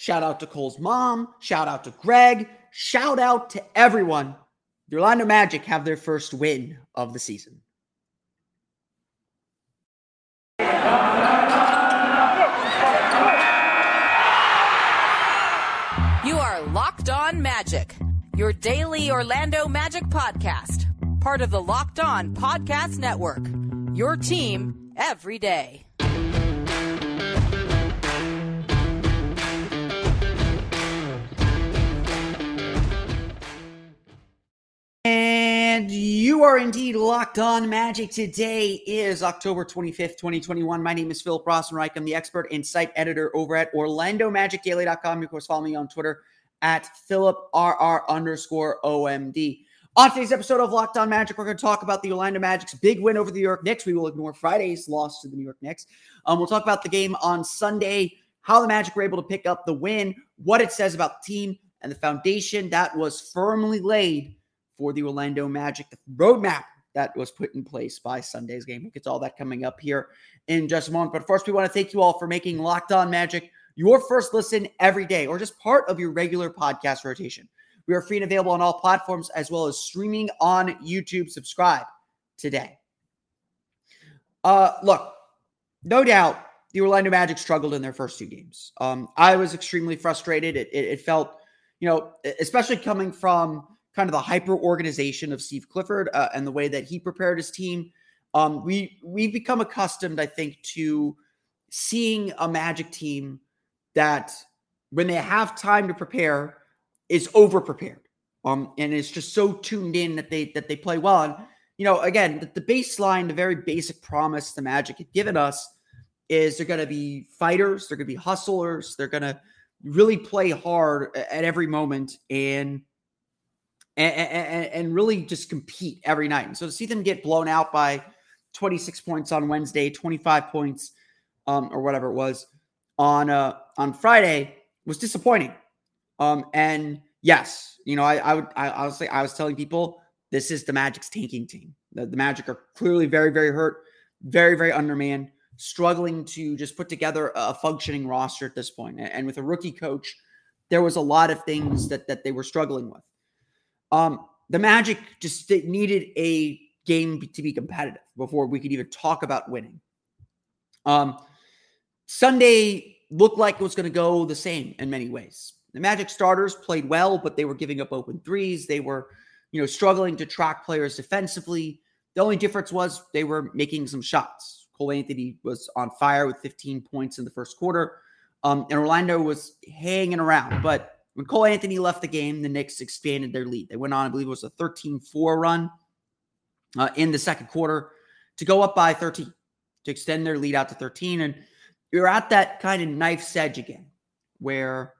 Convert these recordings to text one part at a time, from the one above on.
shout out to Cole's mom, shout out to Greg, shout out to everyone. The Orlando Magic have their first win of the season. You are Locked On Magic, your daily Orlando Magic podcast, part of the Locked On Podcast Network. Your team every day. You are indeed locked on magic. Today is October 25th, 2021. My name is Philip Rossman-Reich. I'm the expert and site editor over at OrlandoMagicDaily.com. You, of course, follow me on Twitter at PhilipRR underscore OMD. On today's episode of Locked On Magic, we're going to talk about the Orlando Magic's big win over the New York Knicks. We will ignore Friday's loss to the New York Knicks. Um, we'll talk about the game on Sunday, how the Magic were able to pick up the win, what it says about the team, and the foundation that was firmly laid for the Orlando Magic, the roadmap that was put in place by Sunday's game. We'll get to all that coming up here in just a moment. But first, we want to thank you all for making Locked On Magic your first listen every day or just part of your regular podcast rotation. We are free and available on all platforms as well as streaming on YouTube. Subscribe today. Uh, look, no doubt the Orlando Magic struggled in their first two games. Um, I was extremely frustrated. It, it, it felt, you know, especially coming from kind of the hyper organization of Steve Clifford uh, and the way that he prepared his team. Um, we we've become accustomed, I think, to seeing a Magic team that when they have time to prepare is over prepared, um, and it's just so tuned in that they that they play well. And you know, again, the, the baseline, the very basic promise the Magic had given us is they're going to be fighters, they're going to be hustlers, they're going to really play hard at every moment and and, and, and, really just compete every night. And so to see them get blown out by 26 points on Wednesday, 25 points, um, or whatever it was on uh, on Friday was disappointing. Um, and yes, you know, I, I would I honestly I was telling people this is the Magic's tanking team. The, the Magic are clearly very, very hurt, very, very undermanned, struggling to just put together a functioning roster at this point. And with a rookie coach, there was a lot of things that that they were struggling with. Um, the Magic just needed a game to be competitive before we could even talk about winning. Um, Sunday looked like it was going to go the same in many ways. The Magic starters played well, but they were giving up open threes. They were, you know, struggling to track players defensively. The only difference was they were making some shots. Cole Anthony was on fire with 15 points in the first quarter. Um, and Orlando was hanging around, but when Cole Anthony left the game, the Knicks expanded their lead. They went on, I believe it was a 13 4 run uh, in the second quarter to go up by 13, to extend their lead out to 13. And you're at that kind of knife's edge again, where,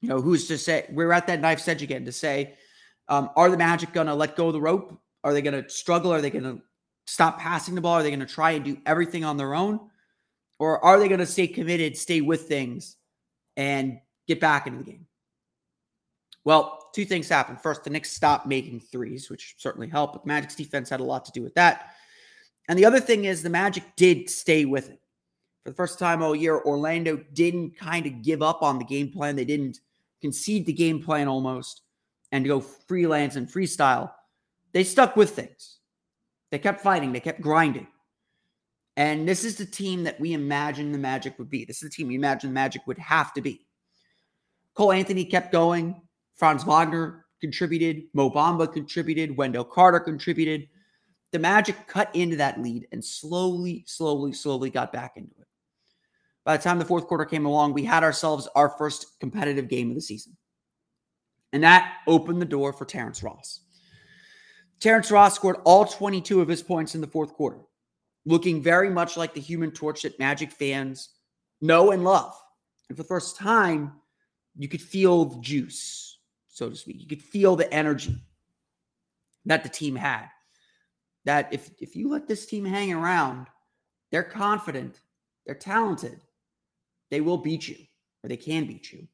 you know, who's to say, we're at that knife's edge again to say, um, are the Magic going to let go of the rope? Are they going to struggle? Are they going to stop passing the ball? Are they going to try and do everything on their own? Or are they going to stay committed, stay with things, and get back into the game. Well, two things happened. First, the Knicks stopped making threes, which certainly helped, but Magic's defense had a lot to do with that. And the other thing is the Magic did stay with it. For the first time all year, Orlando didn't kind of give up on the game plan. They didn't concede the game plan almost and go freelance and freestyle. They stuck with things. They kept fighting, they kept grinding. And this is the team that we imagined the Magic would be. This is the team we imagined the Magic would have to be. Cole Anthony kept going. Franz Wagner contributed. Mo Bamba contributed. Wendell Carter contributed. The Magic cut into that lead and slowly, slowly, slowly got back into it. By the time the fourth quarter came along, we had ourselves our first competitive game of the season. And that opened the door for Terrence Ross. Terrence Ross scored all 22 of his points in the fourth quarter, looking very much like the human torch that Magic fans know and love. And for the first time, you could feel the juice, so to speak. You could feel the energy that the team had. That if if you let this team hang around, they're confident, they're talented, they will beat you, or they can beat you.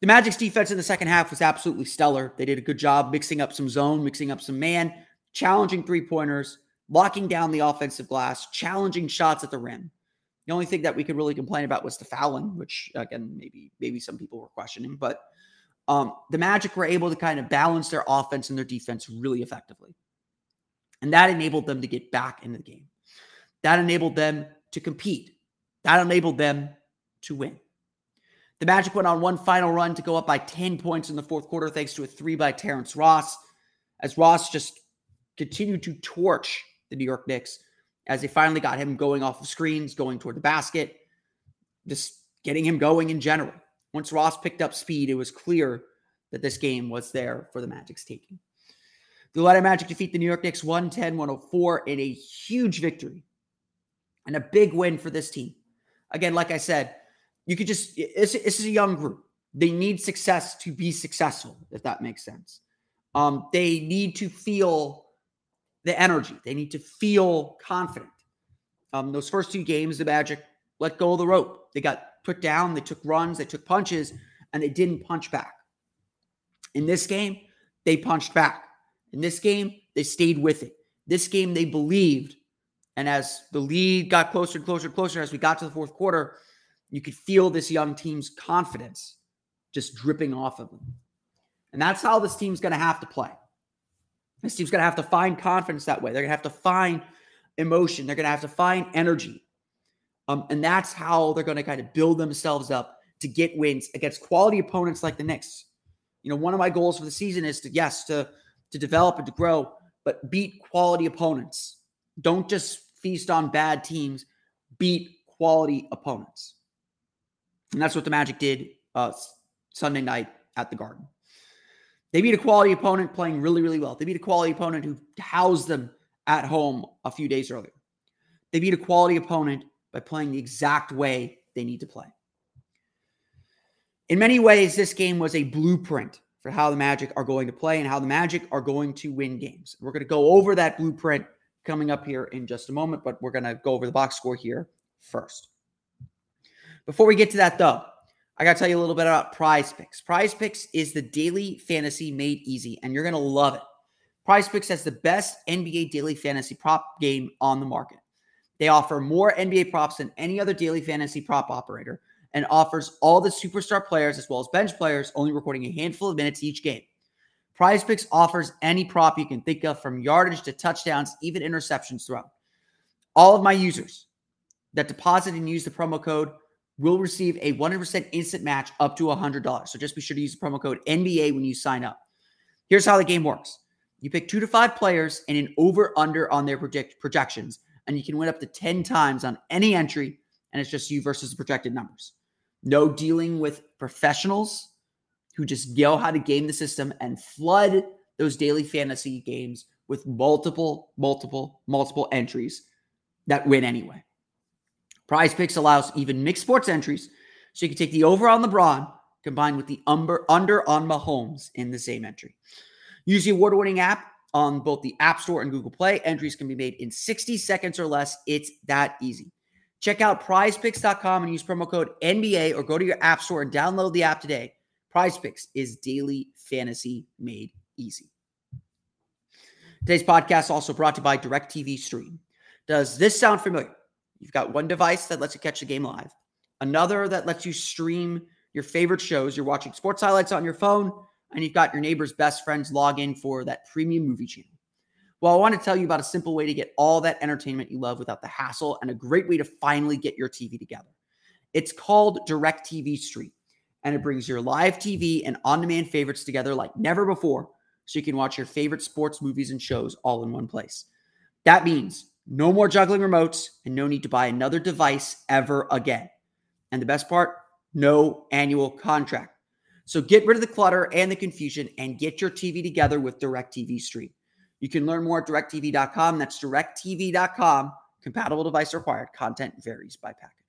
The Magic's defense in the second half was absolutely stellar. They did a good job mixing up some zone, mixing up some man, challenging three pointers, locking down the offensive glass, challenging shots at the rim. The only thing that we could really complain about was the fouling, which again, maybe maybe some people were questioning, but um, the Magic were able to kind of balance their offense and their defense really effectively. And that enabled them to get back into the game. That enabled them to compete. That enabled them to win. The Magic went on one final run to go up by 10 points in the fourth quarter, thanks to a three by Terrence Ross, as Ross just continued to torch the New York Knicks as they finally got him going off of screens, going toward the basket, just getting him going in general. Once Ross picked up speed, it was clear that this game was there for the Magic's taking. The Orlando Magic defeat the New York Knicks 110 104 in a huge victory and a big win for this team. Again, like I said, you could just, this, this is a young group. They need success to be successful, if that makes sense. Um, they need to feel the energy, they need to feel confident. Um, those first two games, the Magic let go of the rope. They got put down, they took runs, they took punches, and they didn't punch back. In this game, they punched back. In this game, they stayed with it. This game, they believed. And as the lead got closer and closer and closer, as we got to the fourth quarter, you could feel this young team's confidence just dripping off of them. And that's how this team's going to have to play. This team's going to have to find confidence that way. They're going to have to find emotion. They're going to have to find energy. Um, and that's how they're going to kind of build themselves up to get wins against quality opponents like the Knicks. You know, one of my goals for the season is to yes to to develop and to grow, but beat quality opponents. Don't just feast on bad teams. Beat quality opponents, and that's what the Magic did uh, Sunday night at the Garden. They beat a quality opponent playing really, really well. They beat a quality opponent who housed them at home a few days earlier. They beat a quality opponent by playing the exact way they need to play. In many ways, this game was a blueprint for how the Magic are going to play and how the Magic are going to win games. We're going to go over that blueprint coming up here in just a moment, but we're going to go over the box score here first. Before we get to that, though, I got to tell you a little bit about Prize Picks. Prize Picks is the daily fantasy made easy, and you're going to love it. Prize Picks has the best NBA daily fantasy prop game on the market. They offer more NBA props than any other daily fantasy prop operator and offers all the superstar players as well as bench players, only recording a handful of minutes each game. Prize Picks offers any prop you can think of from yardage to touchdowns, even interceptions thrown. All of my users that deposit and use the promo code will receive a 100% instant match up to $100. So just be sure to use the promo code NBA when you sign up. Here's how the game works you pick two to five players and an over under on their project- projections and you can win up to 10 times on any entry, and it's just you versus the projected numbers. No dealing with professionals who just know how to game the system and flood those daily fantasy games with multiple, multiple, multiple entries that win anyway. Prize Picks allows even mixed sports entries, so you can take the over on LeBron combined with the under, under on Mahomes in the same entry. Use the award winning app on both the App Store and Google Play. Entries can be made in 60 seconds or less. It's that easy. Check out prizepicks.com and use promo code NBA or go to your App Store and download the app today. Prize Picks is daily fantasy made easy. Today's podcast also brought to you by DirecTV Stream. Does this sound familiar? You've got one device that lets you catch the game live, another that lets you stream your favorite shows. You're watching sports highlights on your phone and you've got your neighbor's best friends log in for that premium movie channel. Well, I want to tell you about a simple way to get all that entertainment you love without the hassle and a great way to finally get your TV together. It's called DirecTV Stream, and it brings your live TV and on demand favorites together like never before so you can watch your favorite sports movies and shows all in one place. That means no more juggling remotes and no need to buy another device ever again. And the best part, no annual contract. So get rid of the clutter and the confusion and get your TV together with DirecTV Stream. You can learn more at directv.com. That's directv.com. Compatible device required. Content varies by package.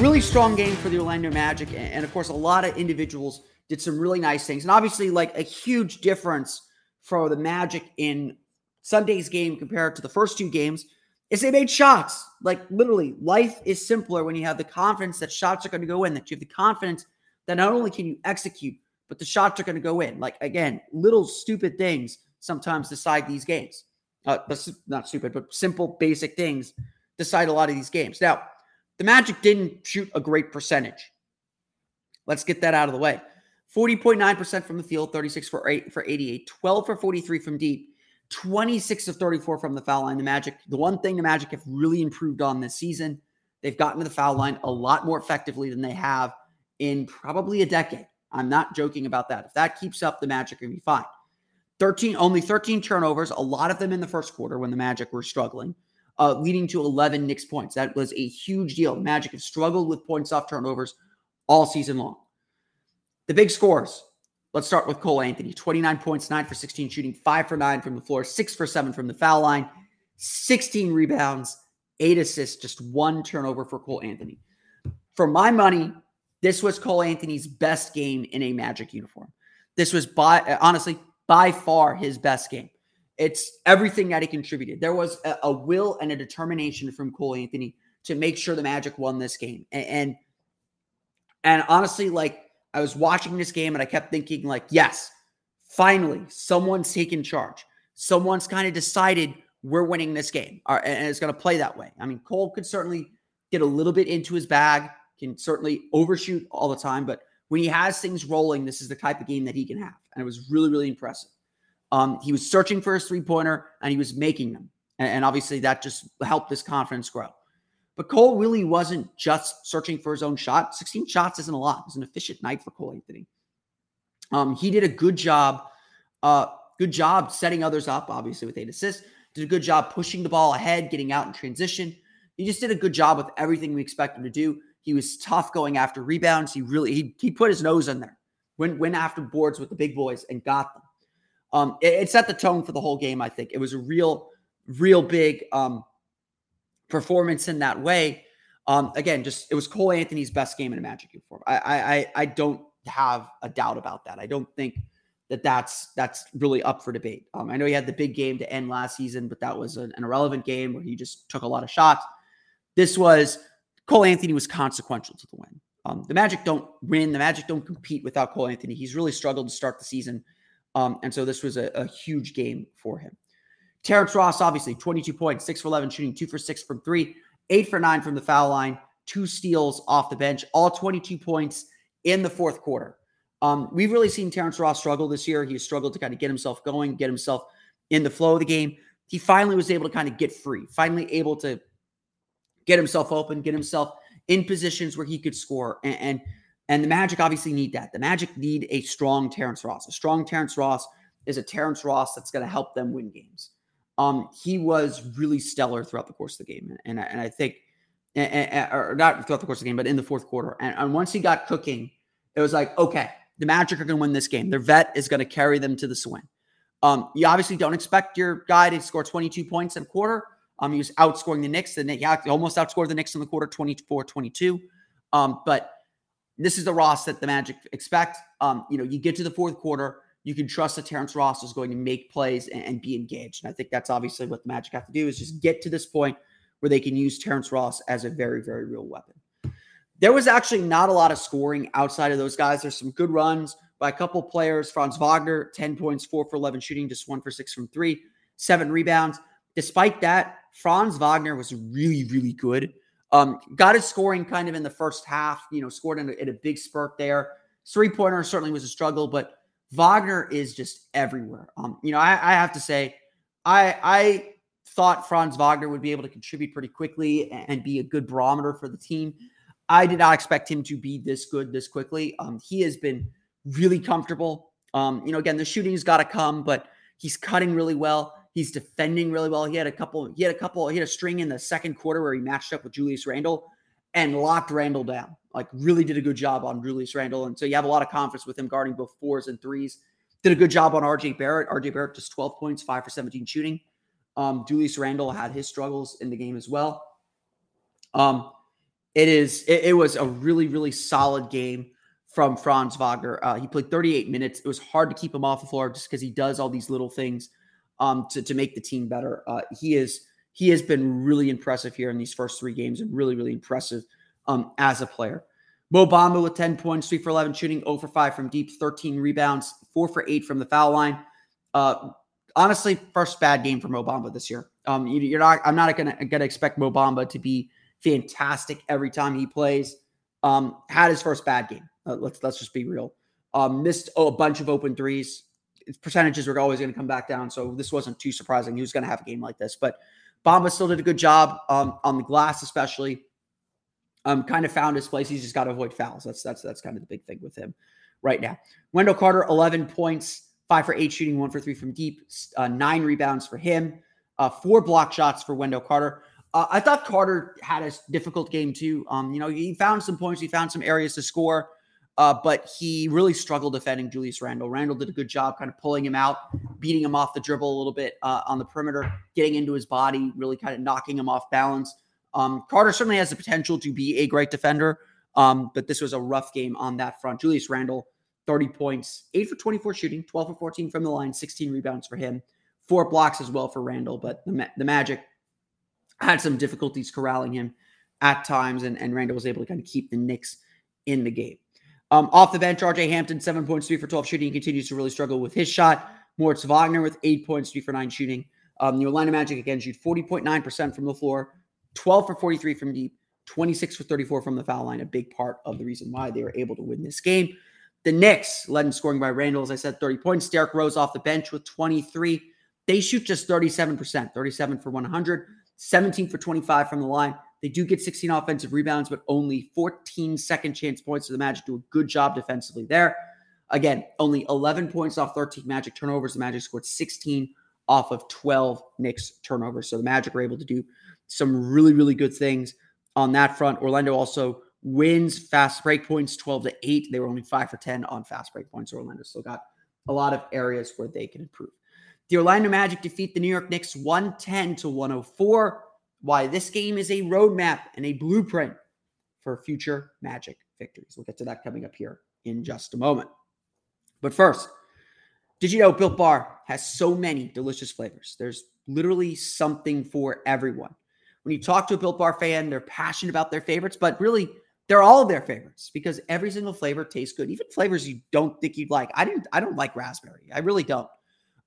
Really strong game for the Orlando Magic. And of course, a lot of individuals did some really nice things. And obviously, like a huge difference for the Magic in Sunday's game compared to the first two games is they made shots. Like literally, life is simpler when you have the confidence that shots are going to go in, that you have the confidence that not only can you execute, but the shots are going to go in. Like again, little stupid things sometimes decide these games. Uh, not stupid, but simple, basic things decide a lot of these games. Now, the Magic didn't shoot a great percentage. Let's get that out of the way. 40.9% from the field, 36 for 8 for 88, 12 for 43 from deep, 26 of 34 from the foul line. The Magic, the one thing the Magic have really improved on this season, they've gotten to the foul line a lot more effectively than they have in probably a decade. I'm not joking about that. If that keeps up, the Magic are going to be fine. 13, only 13 turnovers, a lot of them in the first quarter when the Magic were struggling uh, leading to 11 Knicks points. That was a huge deal. Magic have struggled with points off turnovers all season long. The big scores. Let's start with Cole Anthony 29 points, 9 for 16 shooting, 5 for 9 from the floor, 6 for 7 from the foul line, 16 rebounds, 8 assists, just one turnover for Cole Anthony. For my money, this was Cole Anthony's best game in a Magic uniform. This was by honestly by far his best game. It's everything that he contributed. There was a, a, will and a determination from Cole Anthony to make sure the Magic won this game. And, and and honestly, like I was watching this game and I kept thinking, like, yes, finally, someone's taken charge. Someone's kind of decided we're winning this game, uh, and it's going to play that way. I mean, Cole could certainly get a little bit into his bag, can certainly overshoot all the time, but when he has things rolling, this is the type of game that he can have, and it was really, really impressive. Um, he was searching for his three pointer and he was making them. And, and obviously that just helped this confidence grow. But Cole really wasn't just searching for his own shot. 16 shots isn't a lot. It was an efficient night for Cole Anthony. Um, he did a good job, uh, good job setting others up, obviously with eight assists. Did a good job pushing the ball ahead, getting out in transition. He just did a good job with everything we expect him to do. He was tough going after rebounds. He really he, he put his nose in there. Went went after boards with the big boys and got them. Um, it, it, set the tone for the whole game. I think it was a real, real big um, performance in that way. Um, again, just it was Cole Anthony's best game in a Magic uniform. I, I, I don't have a doubt about that. I don't think that that's that's really up for debate. Um, I know he had the big game to end last season, but that was an, an irrelevant game where he just took a lot of shots. This was Cole Anthony was consequential to the win. Um, the Magic don't win. The Magic don't compete without Cole Anthony. He's really struggled to start the season. Um, and so this was a, a, huge game for him. Terrence Ross, obviously, 22 points, six for 11 shooting, two for six from three, eight for nine from the foul line, two steals off the bench, all 22 points in the fourth quarter. Um, we've really seen Terrence Ross struggle this year. He struggled to kind of get himself going, get himself in the flow of the game. He finally was able to kind of get free, finally able to get himself open, get himself in positions where he could score. And, and and the Magic obviously need that. The Magic need a strong Terrence Ross. A strong Terrence Ross is a Terrence Ross that's going to help them win games. Um, he was really stellar throughout the course of the game, and and I think, or not throughout the course of the game, but in the fourth quarter. And, and once he got cooking, it was like, okay, the Magic are going to win this game. Their vet is going to carry them to the win. Um, you obviously don't expect your guy to score 22 points in a quarter. Um, he was outscoring the Knicks. The Knicks almost outscored the Knicks in the quarter 24-22. Um, but this is the Ross that the Magic expect. Um, you know, you get to the fourth quarter, you can trust that Terrence Ross is going to make plays and, and, be engaged. And I think that's obviously what the Magic have to do is just get to this point where they can use Terrence Ross as a very, very real weapon. There was actually not a lot of scoring outside of those guys. There's some good runs by a couple players. Franz Wagner, 10 points, four for 11 shooting, just one for six from three, seven rebounds. Despite that, Franz Wagner was really, really good. Um, got his scoring kind of in the first half, you know, scored in a, in a big spurt there. Three pointer certainly was a struggle, but Wagner is just everywhere. Um, you know, I, I have to say, I I thought Franz Wagner would be able to contribute pretty quickly and be a good barometer for the team. I did not expect him to be this good this quickly. Um, he has been really comfortable. Um, you know, again, the shooting's got to come, but he's cutting really well. He's defending really well. He had a couple, he had a couple, he had a string in the second quarter where he matched up with Julius Randle and locked Randle down. Like really did a good job on Julius Randle. And so you have a lot of confidence with him guarding both fours and threes. Did a good job on RJ Barrett. RJ Barrett just 12 points, five for 17 shooting. Um, Julius Randle had his struggles in the game as well. Um, it is. It, it was a really, really solid game from Franz Wagner. Uh, he played 38 minutes. It was hard to keep him off the floor just because he does all these little things um, to to make the team better. Uh, he is he has been really impressive here in these first three games and really, really impressive um, as a player. Mo Bamba with 10 points, 3 for 11 shooting, 0 for 5 from deep, 13 rebounds, 4 for 8 from the foul line. Uh, honestly, first bad game for Mo Bamba this year. Um, you, are not. I'm not gonna gonna expect Mo Bamba to be fantastic every time he plays. Um, had his first bad game. Uh, let's let's just be real. Um, missed oh, a bunch of open threes. Percentages were always going to come back down, so this wasn't too surprising. He was going to have a game like this, but Bamba still did a good job um, on the glass, especially. Um, kind of found his place. He's just got to avoid fouls. That's that's that's kind of the big thing with him right now. Wendell Carter, 11 points, five for eight shooting, one for three from deep, uh, nine rebounds for him, uh, four block shots for Wendell Carter. Uh, I thought Carter had a difficult game too. Um, you know, he found some points, he found some areas to score, uh, but he really struggled defending Julius Randle. Randle did a good job kind of pulling him out, beating him off the dribble a little bit uh, on the perimeter, getting into his body, really kind of knocking him off balance. Um, Carter certainly has the potential to be a great defender, um, but this was a rough game on that front. Julius Randle 30 points, 8 for 24 shooting, 12 for 14 from the line, 16 rebounds for him, four blocks as well for Randle. But the, the Magic had some difficulties corralling him at times, and, and Randle was able to kind of keep the Knicks in the game. Um, off the bench, RJ Hampton, seven points, three for 12 shooting. He continues to really struggle with his shot. Moritz Wagner with eight points, three for nine shooting. Um, the Orlando Magic again shoot 40.9% from the floor, 12 for 43 from deep, 26 for 34 from the foul line. A big part of the reason why they were able to win this game. The Knicks led in scoring by Randle, as I said, 30 points. Derrick Rose off the bench with 23. They shoot just 37%, 37 for 100, 17 for 25 from the line. They do get 16 offensive rebounds, but only 14 second chance points. So the Magic do a good job defensively there. Again, only 11 points off 13 Magic turnovers. The Magic scored 16 off of 12 Knicks turnovers. So the Magic were able to do some really, really good things on that front. Orlando also wins fast break points 12 to 8. They were only 5 for 10 on fast break points. Orlando still got a lot of areas where they can improve. The Orlando Magic defeat the New York Knicks 110 to 104. Why this game is a roadmap and a blueprint for future Magic victories. We'll get to that coming up here in just a moment. But first, did you know Built Bar has so many delicious flavors? There's literally something for everyone. When you talk to a Built Bar fan, they're passionate about their favorites, but really they're all their favorites because every single flavor tastes good. Even flavors you don't think you'd like. I didn't. I don't like raspberry. I really don't.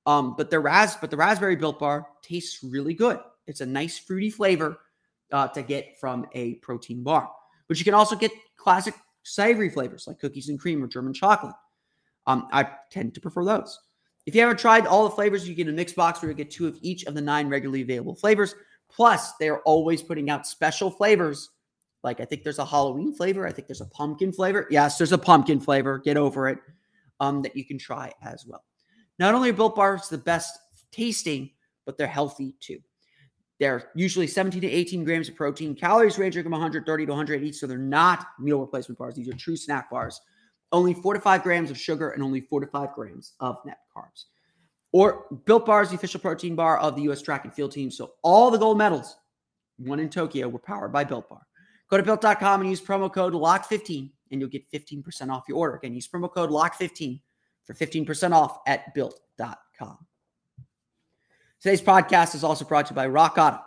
Um, but the ras, but the raspberry built bar tastes really good. It's a nice fruity flavor uh, to get from a protein bar. But you can also get classic savory flavors like cookies and cream or German chocolate. Um, I tend to prefer those. If you haven't tried all the flavors, you get a mix box where you get two of each of the nine regularly available flavors. Plus, they are always putting out special flavors like I think there's a Halloween flavor. I think there's a pumpkin flavor. Yes, there's a pumpkin flavor. Get over it. Um, that you can try as well. Not only are Built Bars the best tasting, but they're healthy too. They're usually 17 to 18 grams of protein, calories ranging from 130 to 180. So they're not meal replacement bars. These are true snack bars. Only four to five grams of sugar and only four to five grams of net carbs. Or Built Bar is the official protein bar of the U.S. track and field team. So all the gold medals won in Tokyo were powered by Built Bar. Go to built.com and use promo code LOCKED15 and you'll get 15% off your order. Again, use promo code LOCKED15 for 15% off at built.com. Today's podcast is also brought to you by Rock Auto.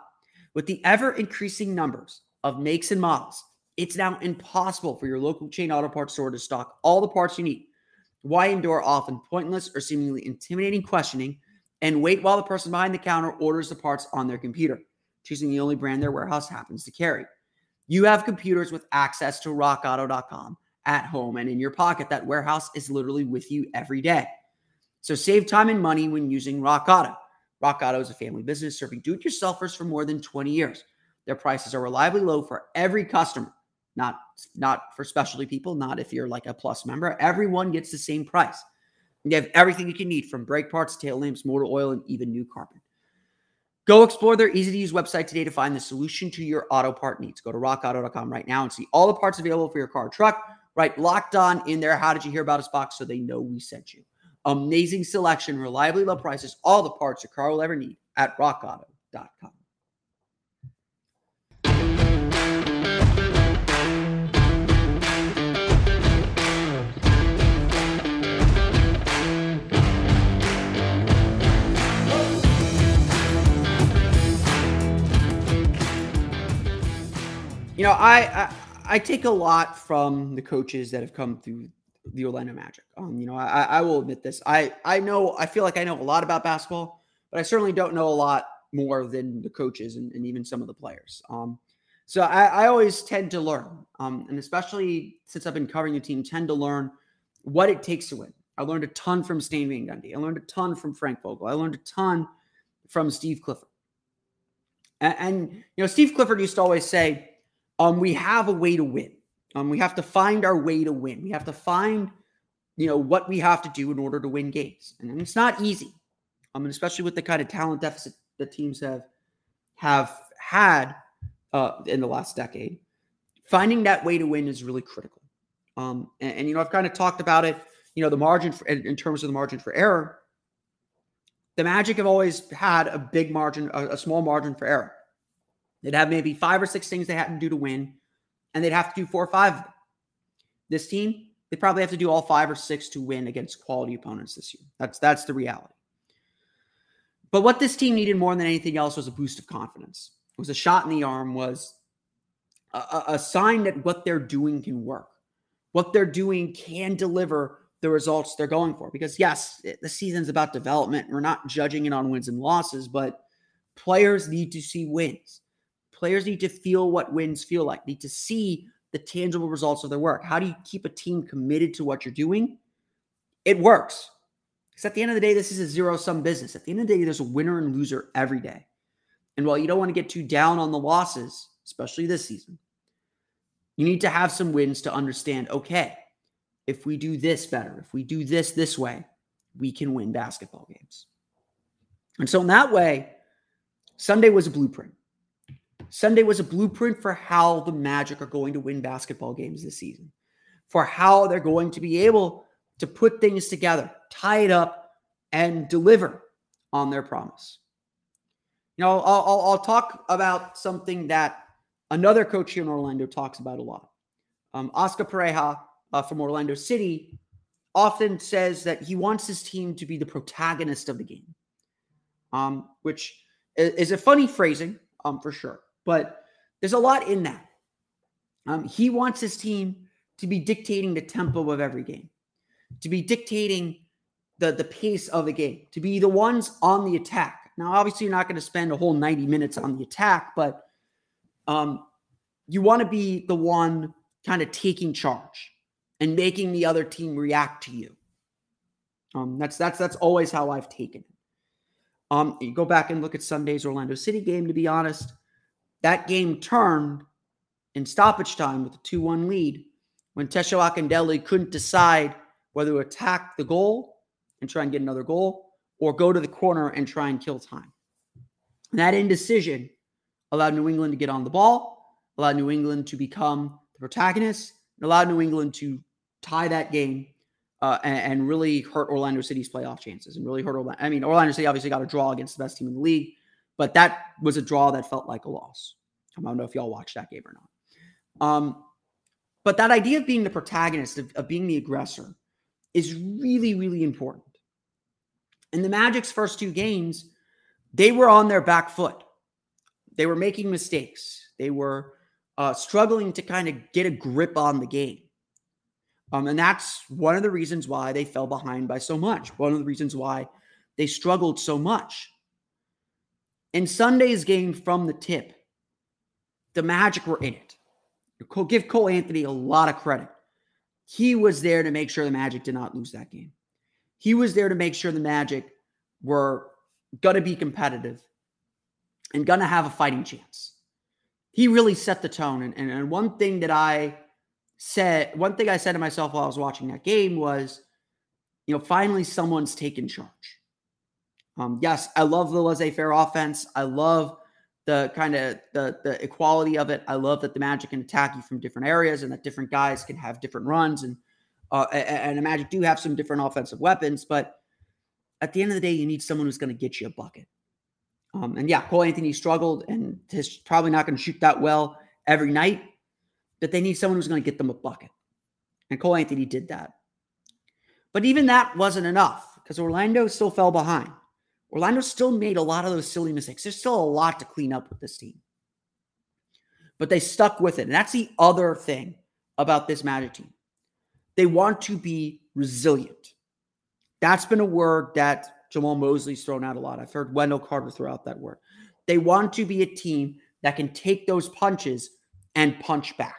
With the ever increasing numbers of makes and models, it's now impossible for your local chain auto parts store to stock all the parts you need. Why endure often pointless or seemingly intimidating questioning and wait while the person behind the counter orders the parts on their computer, choosing the only brand their warehouse happens to carry? You have computers with access to rockauto.com at home and in your pocket. That warehouse is literally with you every day. So save time and money when using Rock Auto. Rock Auto is a family business serving do it yourselfers for more than 20 years. Their prices are reliably low for every customer, not, not for specialty people, not if you're like a plus member. Everyone gets the same price. You have everything you can need from brake parts, tail lamps, motor oil, and even new carpet. Go explore their easy to use website today to find the solution to your auto part needs. Go to rockauto.com right now and see all the parts available for your car truck. Write, locked on in their. How did you hear about us box so they know we sent you? Amazing selection, reliably low prices, all the parts your car will ever need at rockauto.com. You know, I, I I take a lot from the coaches that have come through the Orlando Magic. Um, you know, I, I will admit this. I I know I feel like I know a lot about basketball, but I certainly don't know a lot more than the coaches and, and even some of the players. Um, so I, I always tend to learn, um, and especially since I've been covering the team, tend to learn what it takes to win. I learned a ton from Stan Van Gundy. I learned a ton from Frank Vogel. I learned a ton from Steve Clifford. And, and you know, Steve Clifford used to always say, um, "We have a way to win. Um, we have to find our way to win. We have to find, you know, what we have to do in order to win games. And it's not easy. Um, and especially with the kind of talent deficit that teams have have had uh, in the last decade, finding that way to win is really critical. Um, and, and, you know, I've kind of talked about it. You know, the margin for, in, in terms of the margin for error. The Magic have always had a big margin, a, a small margin for error. They'd have maybe five or six things they had to do to win and they'd have to do four or five of them. This team, they probably have to do all five or six to win against quality opponents this year. That's that's the reality. But what this team needed more than anything else was a boost of confidence. It was a shot in the arm, was a, a sign that what they're doing can work. What they're doing can deliver the results they're going for. Because yes, the season's about development. We're not judging it on wins and losses, but players need to see wins. Players need to feel what wins feel like, need to see the tangible results of their work. How do you keep a team committed to what you're doing? It works. Because at the end of the day, this is a zero sum business. At the end of the day, there's a winner and loser every day. And while you don't want to get too down on the losses, especially this season, you need to have some wins to understand okay, if we do this better, if we do this this way, we can win basketball games. And so, in that way, Sunday was a blueprint. Sunday was a blueprint for how the Magic are going to win basketball games this season, for how they're going to be able to put things together, tie it up, and deliver on their promise. You know, I'll, I'll, I'll talk about something that another coach here in Orlando talks about a lot. Um, Oscar Pareja uh, from Orlando City often says that he wants his team to be the protagonist of the game, um, which is a funny phrasing um, for sure. But there's a lot in that. Um, he wants his team to be dictating the tempo of every game, to be dictating the, the pace of the game, to be the ones on the attack. Now, obviously, you're not going to spend a whole 90 minutes on the attack, but um, you want to be the one kind of taking charge and making the other team react to you. Um, that's that's that's always how I've taken it. Um, you go back and look at Sunday's Orlando City game. To be honest, that game turned in stoppage time with a 2 1 lead when Tesho Akindele couldn't decide whether to attack the goal and try and get another goal or go to the corner and try and kill time. And that indecision allowed New England to get on the ball, allowed New England to become the protagonist, and allowed New England to tie that game uh, and, and, really hurt Orlando City's playoff chances and really hurt Orlando. I mean, Orlando City obviously got a draw against the best team in the league, but that was a draw that felt like a loss. I don't know if y'all watched that game or not. Um, but that idea of being the protagonist, of, of being the aggressor, is really, really important. In the Magic's first two games, they were on their back foot. They were making mistakes. They were uh, struggling to kind of get a grip on the game. Um, and that's one of the reasons why they fell behind by so much. One of the reasons why they struggled so much. In Sunday's game from the tip, the Magic were in it. Give Cole Anthony a lot of credit. He was there to make sure the Magic did not lose that game. He was there to make sure the Magic were going to be competitive and going to have a fighting chance. He really set the tone. And, and, and one thing that I said, one thing I said to myself while I was watching that game was, you know, finally someone's taken charge. Um, yes, I love the laissez-faire offense. I love the kind of the the equality of it. I love that the Magic can attack you from different areas and that different guys can have different runs and uh, and the Magic do have some different offensive weapons, but at the end of the day, you need someone who's going to get you a bucket. Um, and yeah, Cole Anthony struggled and is probably not going to shoot that well every night, but they need someone who's going to get them a bucket. And Cole Anthony did that. But even that wasn't enough because Orlando still fell behind. Orlando still made a lot of those silly mistakes. There's still a lot to clean up with this team. but they stuck with it. And that's the other thing about this Magic team. They want to be resilient. That's been a word that Jamahl Mosley's thrown out a lot. I've heard Wendell Carter throw out that word. They want to be a team that can take those punches and punch back.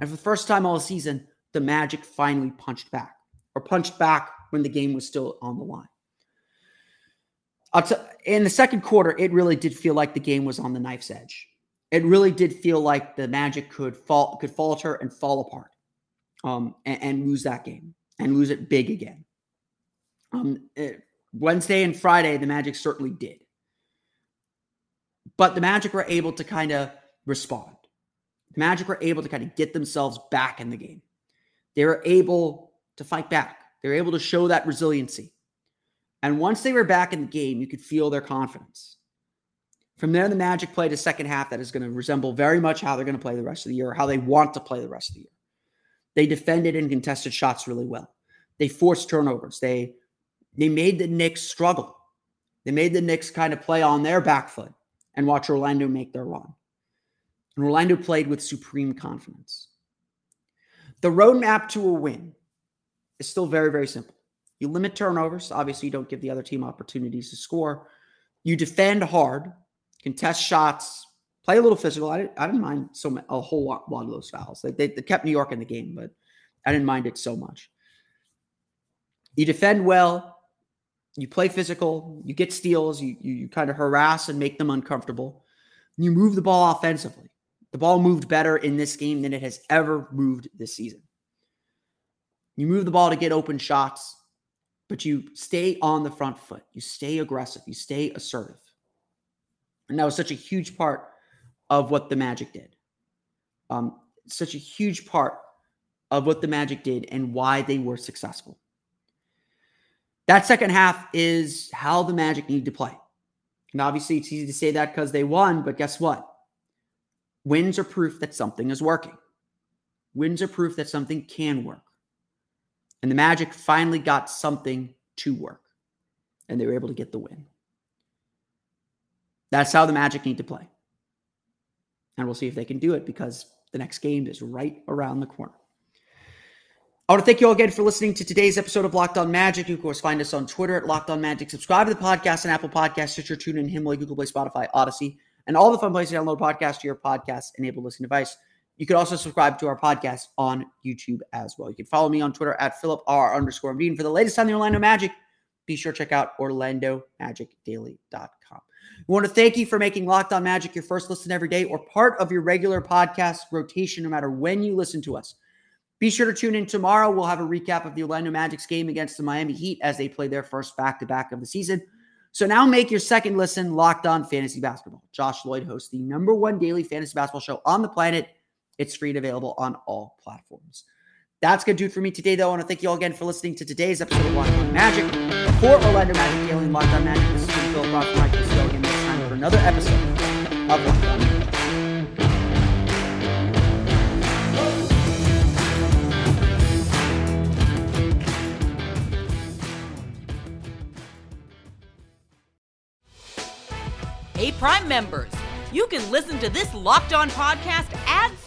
And for the first time all season, the Magic finally punched back or punched back when the game was still on the line. T- in the second quarter, it really did feel like the game was on the knife's edge. It really did feel like the Magic could fall, could falter and fall apart, um, and, and, lose that game and lose it big again. Um, it, Wednesday and Friday, the Magic certainly did, but the Magic were able to kind of respond. The Magic were able to kind of get themselves back in the game. They were able to fight back. They were able to show that resiliency. And once they were back in the game, you could feel their confidence. From there, the Magic played a second half that is going to resemble very much how they're going to play the rest of the year, how they want to play the rest of the year. They defended and contested shots really well. They forced turnovers. They they made the Knicks struggle. They made the Knicks kind of play on their back foot and watch Orlando make their run. And Orlando played with supreme confidence. The roadmap to a win is still very, very simple. You limit turnovers. Obviously, you don't give the other team opportunities to score. You defend hard, contest shots, play a little physical. I didn't, I didn't mind so a whole lot, lot of those fouls. They, they, they kept New York in the game, but I didn't mind it so much. You defend well. You play physical. You get steals. You, you, you kind of harass and make them uncomfortable. You move the ball offensively. The ball moved better in this game than it has ever moved this season. You move the ball to get open shots but you stay on the front foot. You stay aggressive. You stay assertive. And that was such a huge part of what the Magic did. Um, such a huge part of what the Magic did and why they were successful. That second half is how the Magic need to play. And obviously, it's easy to say that because they won, but guess what? Wins are proof that something is working. Wins are proof that something can work. And the Magic finally got something to work, and they were able to get the win. That's how the Magic need to play. And we'll see if they can do it because the next game is right around the corner. I want to thank you all again for listening to today's episode of Locked On Magic. You, of course, find us on Twitter at Locked On Magic. Subscribe to the podcast on Apple Podcasts, Stitcher, TuneIn, Himalaya, Google Play, Spotify, Audacy, and all the fun places to download podcasts to your podcast-enabled listening device. You can also subscribe to our podcast on YouTube as well. You can follow me on Twitter at Philip R underscore Bean. For the latest on the Orlando Magic, be sure to check out OrlandoMagicDaily.com. We want to thank you for making Locked On Magic your first listen every day or part of your regular podcast rotation, no matter when you listen to us. Be sure to tune in tomorrow. We'll have a recap of the Orlando Magic's game against the Miami Heat as they play their first back to back of the season. So now make your second listen Locked On Fantasy Basketball. Josh Lloyd hosts the number one daily fantasy basketball show on the planet it's free and available on all platforms. That's going to do it for me today, though. I want to thank you all again for listening to today's episode of Locked On Magic. For Orlando Magic Daily and Locked On Magic, this is Phil Crawford. Mike, see you again next time for another episode of Locked On. Hey, Prime members you can listen to this Locked On podcast ad